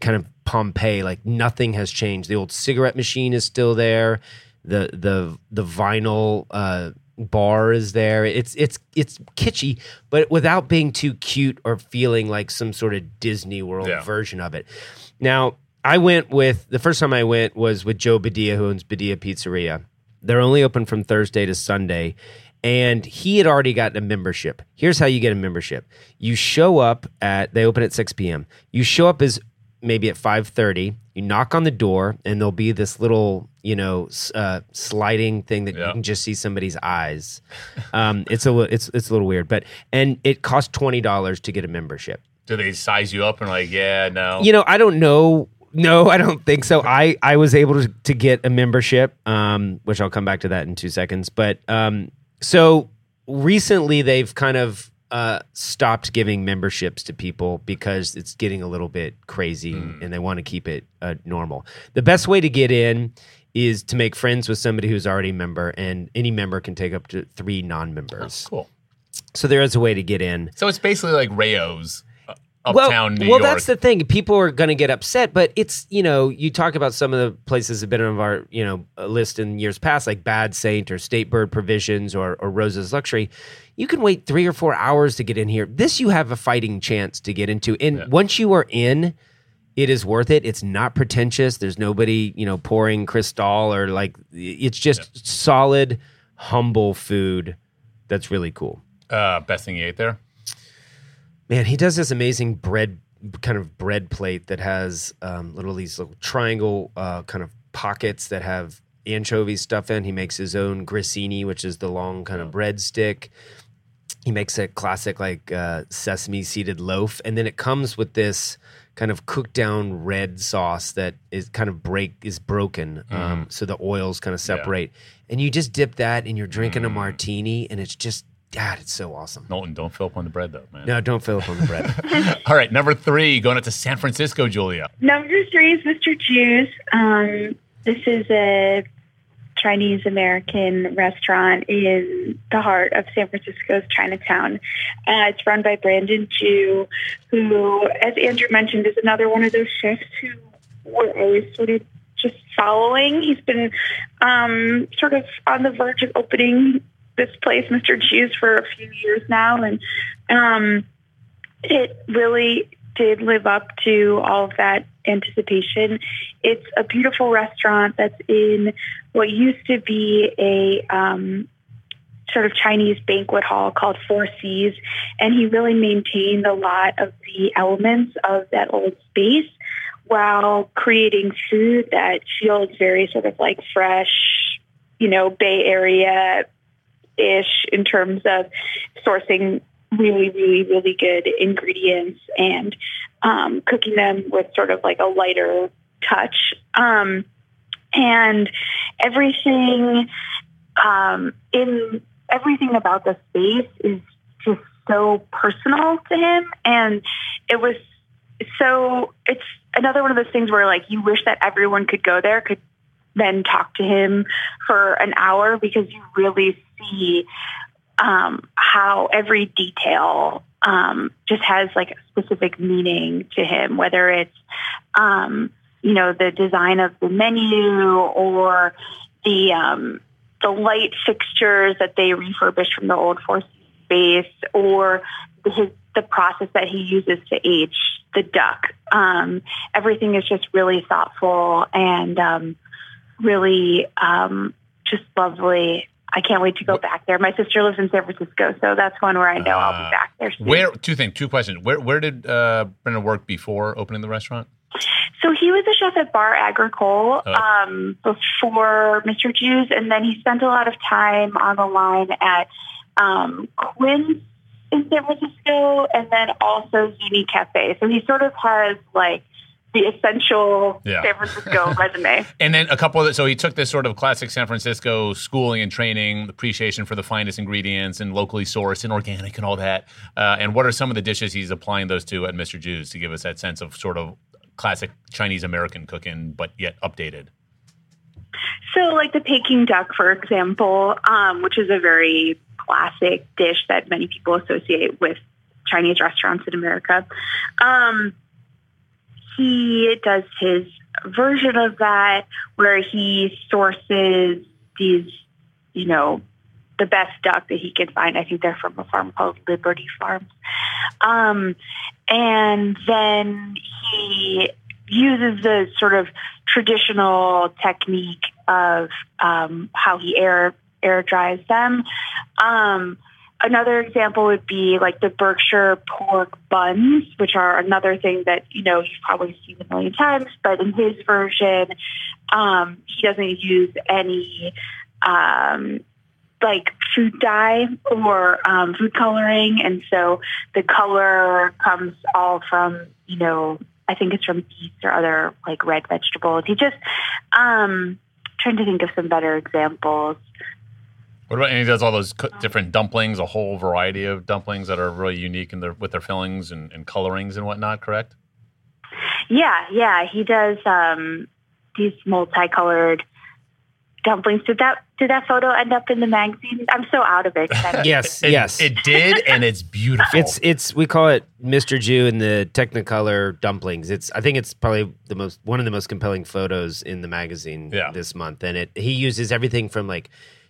kind of Pompeii. Like nothing has changed. The old cigarette machine is still there. The the the vinyl uh, bar is there. It's it's it's kitschy, but without being too cute or feeling like some sort of Disney World yeah. version of it. Now, I went with the first time I went was with Joe Beddia, who owns Beddia Pizzeria. They're only open from Thursday to Sunday, and he had already gotten a membership. Here's how you get a membership: you show up at they open at 6 p.m. You show up as maybe at 5.30 you knock on the door and there'll be this little you know uh, sliding thing that yeah. you can just see somebody's eyes um, it's a it's, it's a little weird but and it costs $20 to get a membership do they size you up and like yeah no you know i don't know no i don't think so i i was able to, to get a membership um, which i'll come back to that in two seconds but um, so recently they've kind of uh, stopped giving memberships to people because it's getting a little bit crazy mm. and they want to keep it uh, normal. The best way to get in is to make friends with somebody who's already a member, and any member can take up to three non members. Oh, cool. So there is a way to get in. So it's basically like Rao's uh, uptown well, New well, York. that's the thing. People are going to get upset, but it's you know you talk about some of the places that have been on our you know list in years past, like Bad Saint or State Bird Provisions or, or Rose's Luxury. You can wait three or four hours to get in here. This you have a fighting chance to get into, and yeah. once you are in. It is worth it. It's not pretentious. There's nobody, you know, pouring crystal or like. It's just solid, humble food. That's really cool. Uh, best thing you ate there? Man, he does this amazing bread kind of bread plate that has um, little these little triangle uh, kind of pockets that have anchovy stuff in. He makes his own grissini, which is the long kind of bread stick. He makes a classic like uh, sesame seeded loaf, and then it comes with this kind of cooked down red sauce that is kind of break is broken, um, mm. so the oils kind of separate, yeah. and you just dip that, and you're drinking mm. a martini, and it's just God, it's so awesome. Knowlton, don't fill up on the bread though, man. No, don't fill up on the bread. All right, number three, going up to San Francisco, Julia. Number three is Mr. Jiu's. Um, this is a Chinese American restaurant in the heart of San Francisco's Chinatown. Uh, it's run by Brandon Jew, who, as Andrew mentioned, is another one of those chefs who we're always sort of just following. He's been um, sort of on the verge of opening this place, Mr. Jiu's, for a few years now, and um, it really did live up to all of that anticipation. It's a beautiful restaurant that's in what used to be a um, sort of Chinese banquet hall called Four Seas, and he really maintained a lot of the elements of that old space while creating food that feels very sort of like fresh, you know, Bay Area ish in terms of sourcing really, really, really good ingredients and um, cooking them with sort of like a lighter touch. Um, and everything um, in everything about the space is just so personal to him, and it was so. It's another one of those things where like you wish that everyone could go there, could then talk to him for an hour because you really see um, how every detail um, just has like a specific meaning to him, whether it's, um, you know, the design of the menu or the, um, the light fixtures that they refurbished from the old Four space or his, the process that he uses to age the duck. Um, everything is just really thoughtful and um, really um, just lovely. I can't wait to go back there. My sister lives in San Francisco, so that's one where I know uh, I'll be uh, back there. Soon. Where two things, two questions. Where where did uh, Brendan work before opening the restaurant? So he was a chef at Bar Agricole oh. um, before Mr. Jiu's, and then he spent a lot of time on the line at um, Quince in San Francisco, and then also Zuni Cafe. So he sort of has like the essential yeah. San Francisco resume. And then a couple of so he took this sort of classic San Francisco schooling and training, appreciation for the finest ingredients and locally sourced and organic and all that. Uh, and what are some of the dishes he's applying those to at Mr. Jiu's to give us that sense of sort of classic Chinese American cooking, but yet updated? So, like the Peking duck, for example, um, which is a very classic dish that many people associate with Chinese restaurants in America. Um, he does his version of that where he sources these, you know, the best duck that he can find. I think they're from a farm called Liberty Farms. Um, and then he uses the sort of traditional technique of um, how he air air dries them. Um, Another example would be like the Berkshire pork buns, which are another thing that, you know, you've probably seen a million times, but in his version, um, he doesn't use any, um, like food dye or um, food coloring. And so the color comes all from, you know, I think it's from beets or other like red vegetables. He just, um, trying to think of some better examples. What about and he does all those different dumplings, a whole variety of dumplings that are really unique in their with their fillings and, and colorings and whatnot. Correct? Yeah, yeah, he does um, these multicolored dumplings. Did that did that photo end up in the magazine? I'm so out of it. yes, it, yes, it did, and it's beautiful. It's it's we call it Mr. Jiu and the Technicolor dumplings. It's I think it's probably the most one of the most compelling photos in the magazine yeah. this month, and it he uses everything from like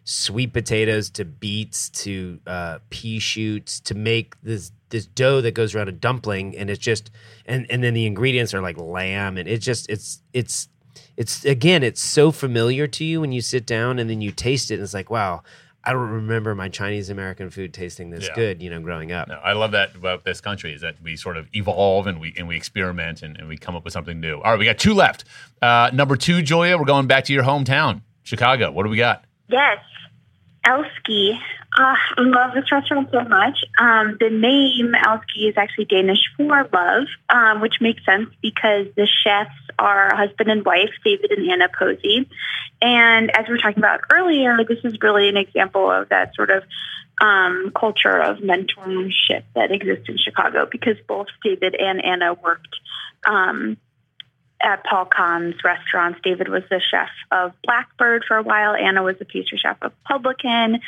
sweet potatoes to beets to uh, pea shoots to make this this dough that goes around a dumpling and it's just and and then the ingredients are like lamb and it's just it's it's it's again it's so familiar to you when you sit down and then you taste it and it's like wow I don't remember my Chinese American food tasting this yeah. good, you know, growing up. No, I love that about this country is that we sort of evolve and we and we experiment and, and we come up with something new. All right, we got two left. Uh, number two, Julia, we're going back to your hometown, Chicago. What do we got? Yes, Elske. Uh, I love this restaurant so much. Um, the name Elske is actually Danish for love, um, which makes sense because the chefs are husband and wife, David and Anna Posey. And as we were talking about earlier, this is really an example of that sort of um, culture of mentorship that exists in Chicago because both David and Anna worked um, at Paul Kahan's restaurants. David was the chef of Blackbird for a while. Anna was the pastry chef of Publican.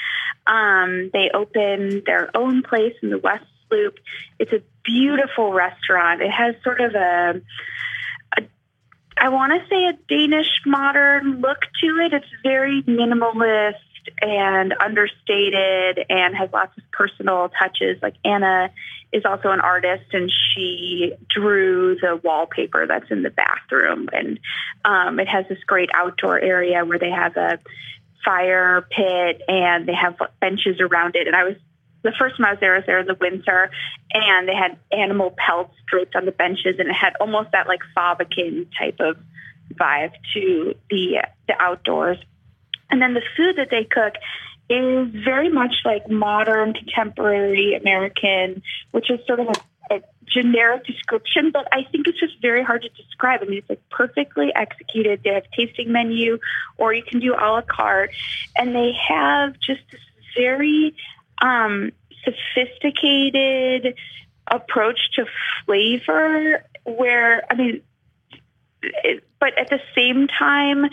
Um, they opened their own place in the West Loop. It's a beautiful restaurant. It has sort of a, a I want to say a Danish modern look to it. It's very minimalist and understated and has lots of personal touches. Like Anna is also an artist and she drew the wallpaper that's in the bathroom. And um, it has this great outdoor area where they have a fire pit and they have benches around it. And I was the first time I was there was there in the winter and they had animal pelts draped on the benches and it had almost that like Fäbodkin type of vibe to the the outdoors. And then the food that they cook is very much like modern, contemporary American, which is sort of a, a generic description, but I think it's just very hard to describe. I mean, it's like perfectly executed. They have tasting menu, or you can do a la carte, and they have just this very um, sophisticated approach to flavor. Where I mean, it, but at the same time,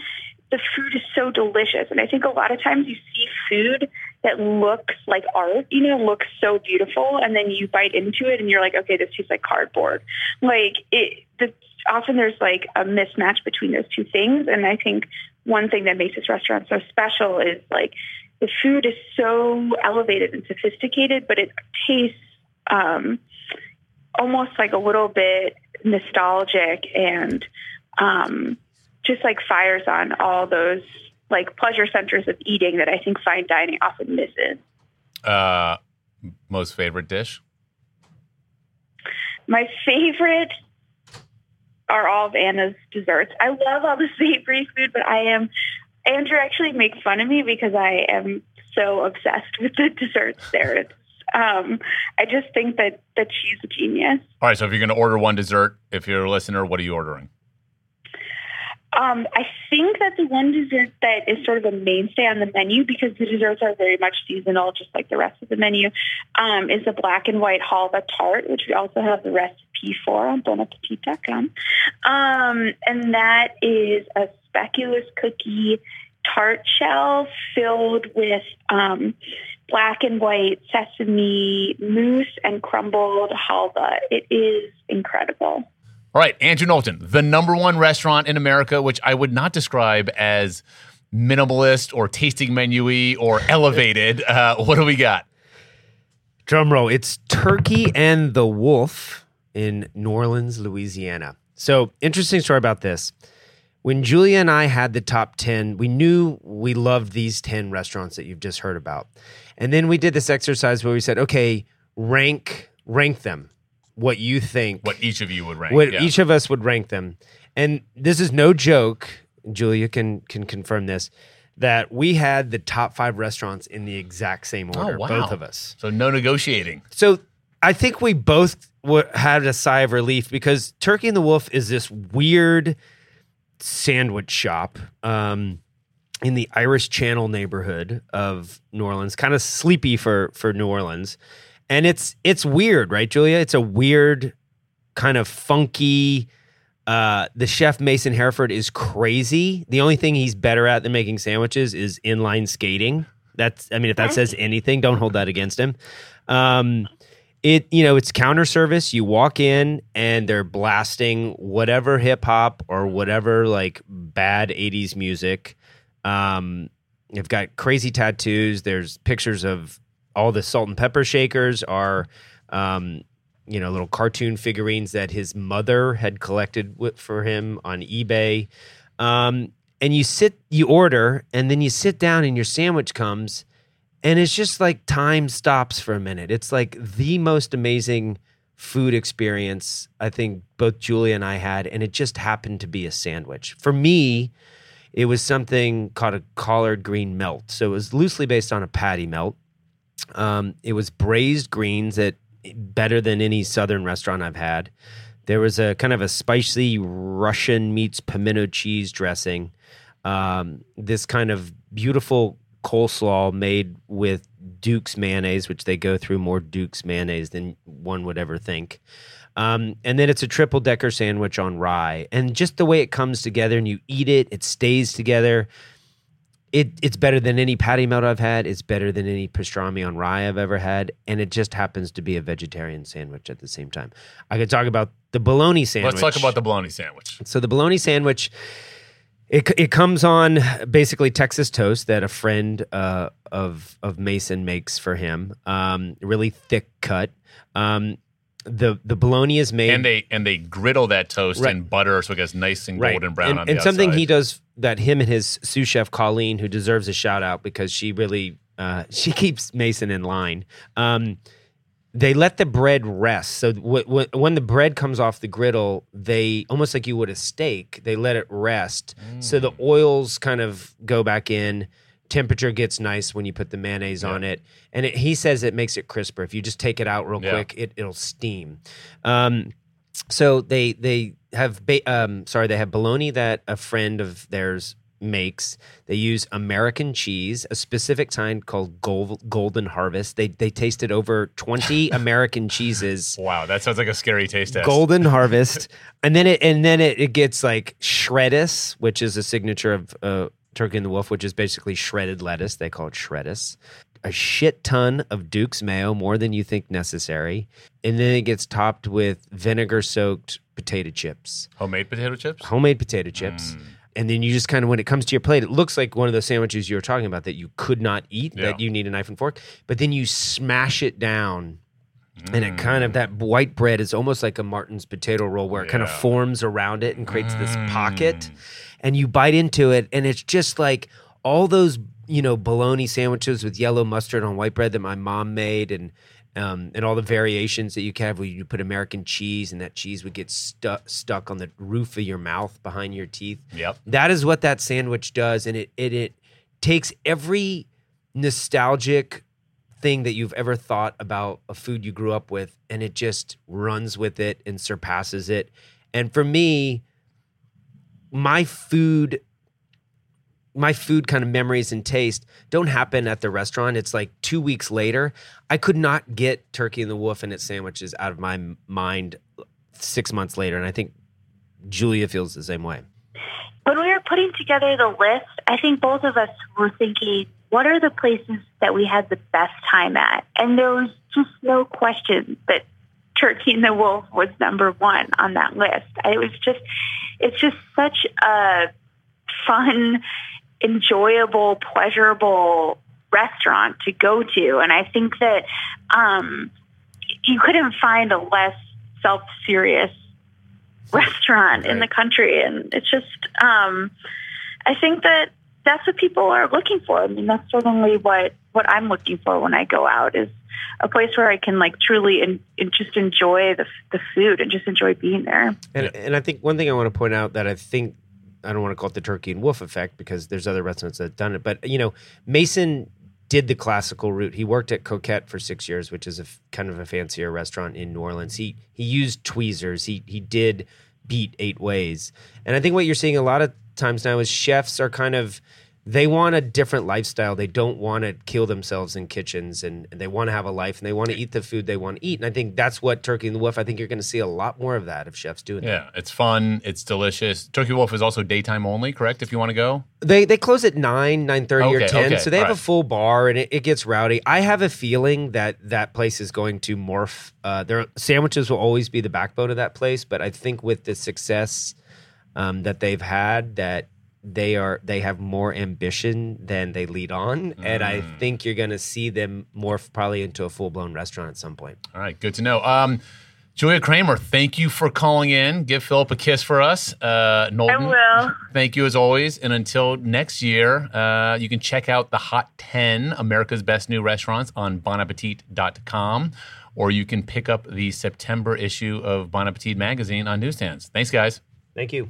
the food is so delicious. And I think a lot of times you see food that looks like art, you know, looks so beautiful, and then you bite into it and you're like, okay, this tastes like cardboard. Like it, the, often there's like a mismatch between those two things. And I think one thing that makes this restaurant so special is like the food is so elevated and sophisticated, but it tastes um, almost like a little bit nostalgic and um, just like fires on all those like pleasure centers of eating that I think fine dining often misses. Uh, most favorite dish? My favorite are all of Anna's desserts. I love all the savory food, but I am Andrew actually makes fun of me because I am so obsessed with the desserts there. It's, um, I just think that that she's a genius. All right, so if you're going to order one dessert, if you're a listener, what are you ordering? Um, I think that the one dessert that is sort of a mainstay on the menu because the desserts are very much seasonal, just like the rest of the menu, um, is the black and white halva tart, which we also have the recipe for on bonappetit.com. Um, and that is a speculoos cookie tart shell filled with um, black and white sesame mousse and crumbled halva. It is incredible. All right, Andrew Knowlton, the number one restaurant in America, which I would not describe as minimalist or tasting menu or elevated. Uh, what do we got? Drum roll. It's Turkey and the Wolf in New Orleans, Louisiana. So, interesting story about this. When Julia and I had the top 10, we knew we loved these 10 restaurants that you've just heard about. And then we did this exercise where we said, okay, rank rank them what you think what each of you would rank what yeah. each of us would rank them and this is no joke julia can can confirm this that we had the top five restaurants in the exact same oh, order oh, wow. both of us so no negotiating so i think we both w- had a sigh of relief because turkey and the wolf is this weird sandwich shop um, in the irish channel neighborhood of new orleans kind of sleepy for for new orleans and it's it's weird, right, Julia? It's a weird kind of funky. Uh, the chef Mason Hereford is crazy. The only thing he's better at than making sandwiches is inline skating. That's, I mean, if that says anything, don't hold that against him. Um, it, you know, it's counter service. You walk in and they're blasting whatever hip hop or whatever like bad '80s music. Um, they've got crazy tattoos. There's pictures of all the salt and pepper shakers are um, you know little cartoon figurines that his mother had collected with, for him on ebay um, and you sit you order and then you sit down and your sandwich comes and it's just like time stops for a minute it's like the most amazing food experience i think both julia and i had and it just happened to be a sandwich for me It was something called a collard green melt. So it was loosely based on a patty melt. Um, it was braised greens that better than any southern restaurant I've had. There was a kind of a spicy Russian meets pimento cheese dressing. Um, this kind of beautiful coleslaw made with Duke's mayonnaise, which they go through more Duke's mayonnaise than one would ever think. Um, and then it's a triple decker sandwich on rye. And just the way it comes together and you eat it, it stays together. It, it's better than any patty melt I've had. It's better than any pastrami on rye I've ever had. And it just happens to be a vegetarian sandwich at the same time. I could talk about the bologna sandwich. Let's talk about the bologna sandwich. So the bologna sandwich, it, it comes on basically Texas toast that a friend uh, of of Mason makes for him. Um, really thick cut. Um, the the bologna is made and they and they griddle that toast right. in butter so it gets nice and golden brown and, on and something outside. he does that him and his sous chef colleen who deserves a shout out because she really uh, she keeps mason in line um, they let the bread rest so w- w- when the bread comes off the griddle they almost like you would a steak they let it rest mm. so the oils kind of go back in temperature gets nice when you put the mayonnaise yeah. on it. And it, he says it makes it crisper. If you just take it out real yeah. quick it, it'll steam. Um, so they they have ba- um, sorry they have bologna that a friend of theirs makes. They use american cheese a specific kind called Gold, golden harvest. They they tasted over 20 american cheeses. Wow that sounds like a scary taste test. Golden harvest. And then it and then it, it gets like shreddis which is a signature of uh, Turkey and the Wolf, which is basically shredded lettuce. They call it shreddis. A shit ton of Duke's mayo, more than you think necessary. And then it gets topped with vinegar soaked potato chips. Homemade potato chips? Homemade potato chips. Mm. And then you just kind of, when it comes to your plate, it looks like one of those sandwiches you were talking about that you could not eat, yeah. that you need a knife and fork. But then you smash it down and it kind of that white bread is almost like a Martin's potato roll where it yeah. kind of forms around it and creates mm. this pocket. And you bite into it and it's just like all those you know bologna sandwiches with yellow mustard on white bread that my mom made and um, and all the variations that you can have where you put American cheese and that cheese would get stuck stuck on the roof of your mouth behind your teeth. Yep. That is what that sandwich does. And it it, it takes every nostalgic thing that you've ever thought about a food you grew up with and it just runs with it and surpasses it. And for me, my food my food kind of memories and taste don't happen at the restaurant. It's like two weeks later. I could not get Turkey and the Wolf and its sandwiches out of my mind six months later. And I think Julia feels the same way. When we were putting together the list, I think both of us were thinking, what are the places that we had the best time at? And there was just no question that Turkey and the Wolf was number one on that list. It was just, it's just such a fun, enjoyable, pleasurable restaurant to go to. And I think that um, you couldn't find a less self serious restaurant right. in the country. And it's just, um, I think that that's what people are looking for. I mean, that's certainly what, what I'm looking for when I go out is a place where I can like truly and, just enjoy the the food and just enjoy being there. And and I think one thing I want to point out that I think I don't want to call it the turkey and wolf effect because there's other restaurants that have done it, but you know Mason did the classical route. He worked at Coquette for six years, which is a f- kind of a fancier restaurant in New Orleans. He he used tweezers. He he did beat eight ways, and I think what you're seeing a lot of times now is chefs are kind of they want a different lifestyle. They don't want to kill themselves in kitchens and, and they want to have a life and they want to eat the food they want to eat. And I think that's what Turkey and the Wolf, I think you're going to see a lot more of that if chefs doing yeah, that. Yeah, it's fun. It's delicious. Turkey Wolf is also daytime only, correct? If you want to go? They they close at 9, 9.30 okay, or 10. Okay, so they have right. a full bar and it, it, gets rowdy. I have a feeling that that place is going to morph. Uh, their sandwiches will always be the backbone of that place. But I think with the success um, that they've had that they are they have more ambition than they lead on. Mm. and i mm. think you're going to see them morph probably into a full-blown restaurant at some point. All right good to know. Um, julia kramer thank you for calling in. Give philip a kiss for us. Uh, Knowlton, i will. thank you as always. And until next year uh, you can check out the hot 10 america's best new restaurants on bonappetit.com or you can pick up the september issue of bon appetit magazine on newsstands. Thanks guys. Thank you